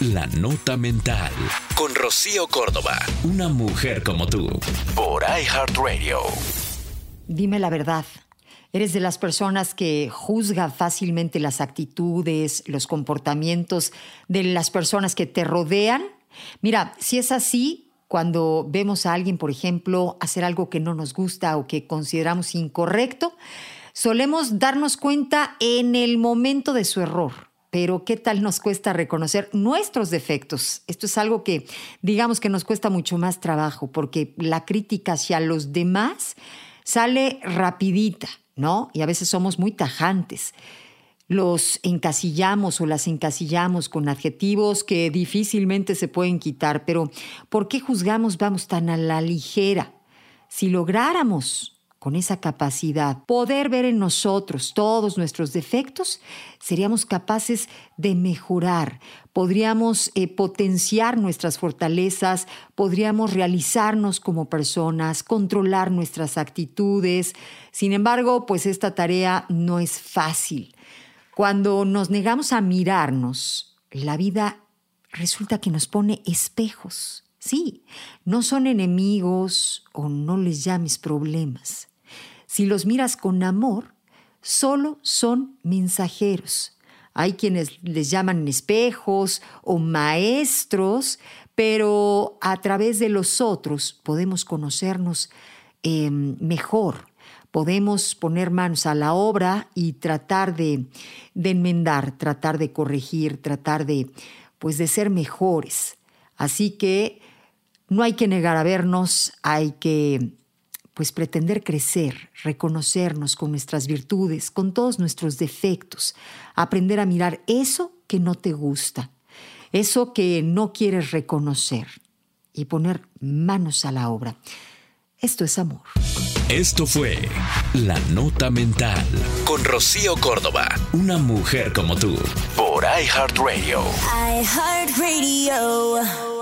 La Nota Mental. Con Rocío Córdoba. Una mujer como tú. Por iHeartRadio. Dime la verdad. ¿Eres de las personas que juzga fácilmente las actitudes, los comportamientos de las personas que te rodean? Mira, si es así, cuando vemos a alguien, por ejemplo, hacer algo que no nos gusta o que consideramos incorrecto, solemos darnos cuenta en el momento de su error. Pero ¿qué tal nos cuesta reconocer nuestros defectos? Esto es algo que digamos que nos cuesta mucho más trabajo porque la crítica hacia los demás sale rapidita, ¿no? Y a veces somos muy tajantes los encasillamos o las encasillamos con adjetivos que difícilmente se pueden quitar, pero ¿por qué juzgamos vamos tan a la ligera? Si lográramos con esa capacidad poder ver en nosotros todos nuestros defectos, seríamos capaces de mejorar, podríamos eh, potenciar nuestras fortalezas, podríamos realizarnos como personas, controlar nuestras actitudes. Sin embargo, pues esta tarea no es fácil. Cuando nos negamos a mirarnos, la vida resulta que nos pone espejos. Sí, no son enemigos o no les llames problemas. Si los miras con amor, solo son mensajeros. Hay quienes les llaman espejos o maestros, pero a través de los otros podemos conocernos eh, mejor, podemos poner manos a la obra y tratar de, enmendar, tratar de corregir, tratar de, pues, de ser mejores. Así que no hay que negar a vernos, hay que pues pretender crecer, reconocernos con nuestras virtudes, con todos nuestros defectos, aprender a mirar eso que no te gusta, eso que no quieres reconocer y poner manos a la obra. Esto es amor. Esto fue La Nota Mental con Rocío Córdoba, una mujer como tú, por iHeartRadio. iHeartRadio.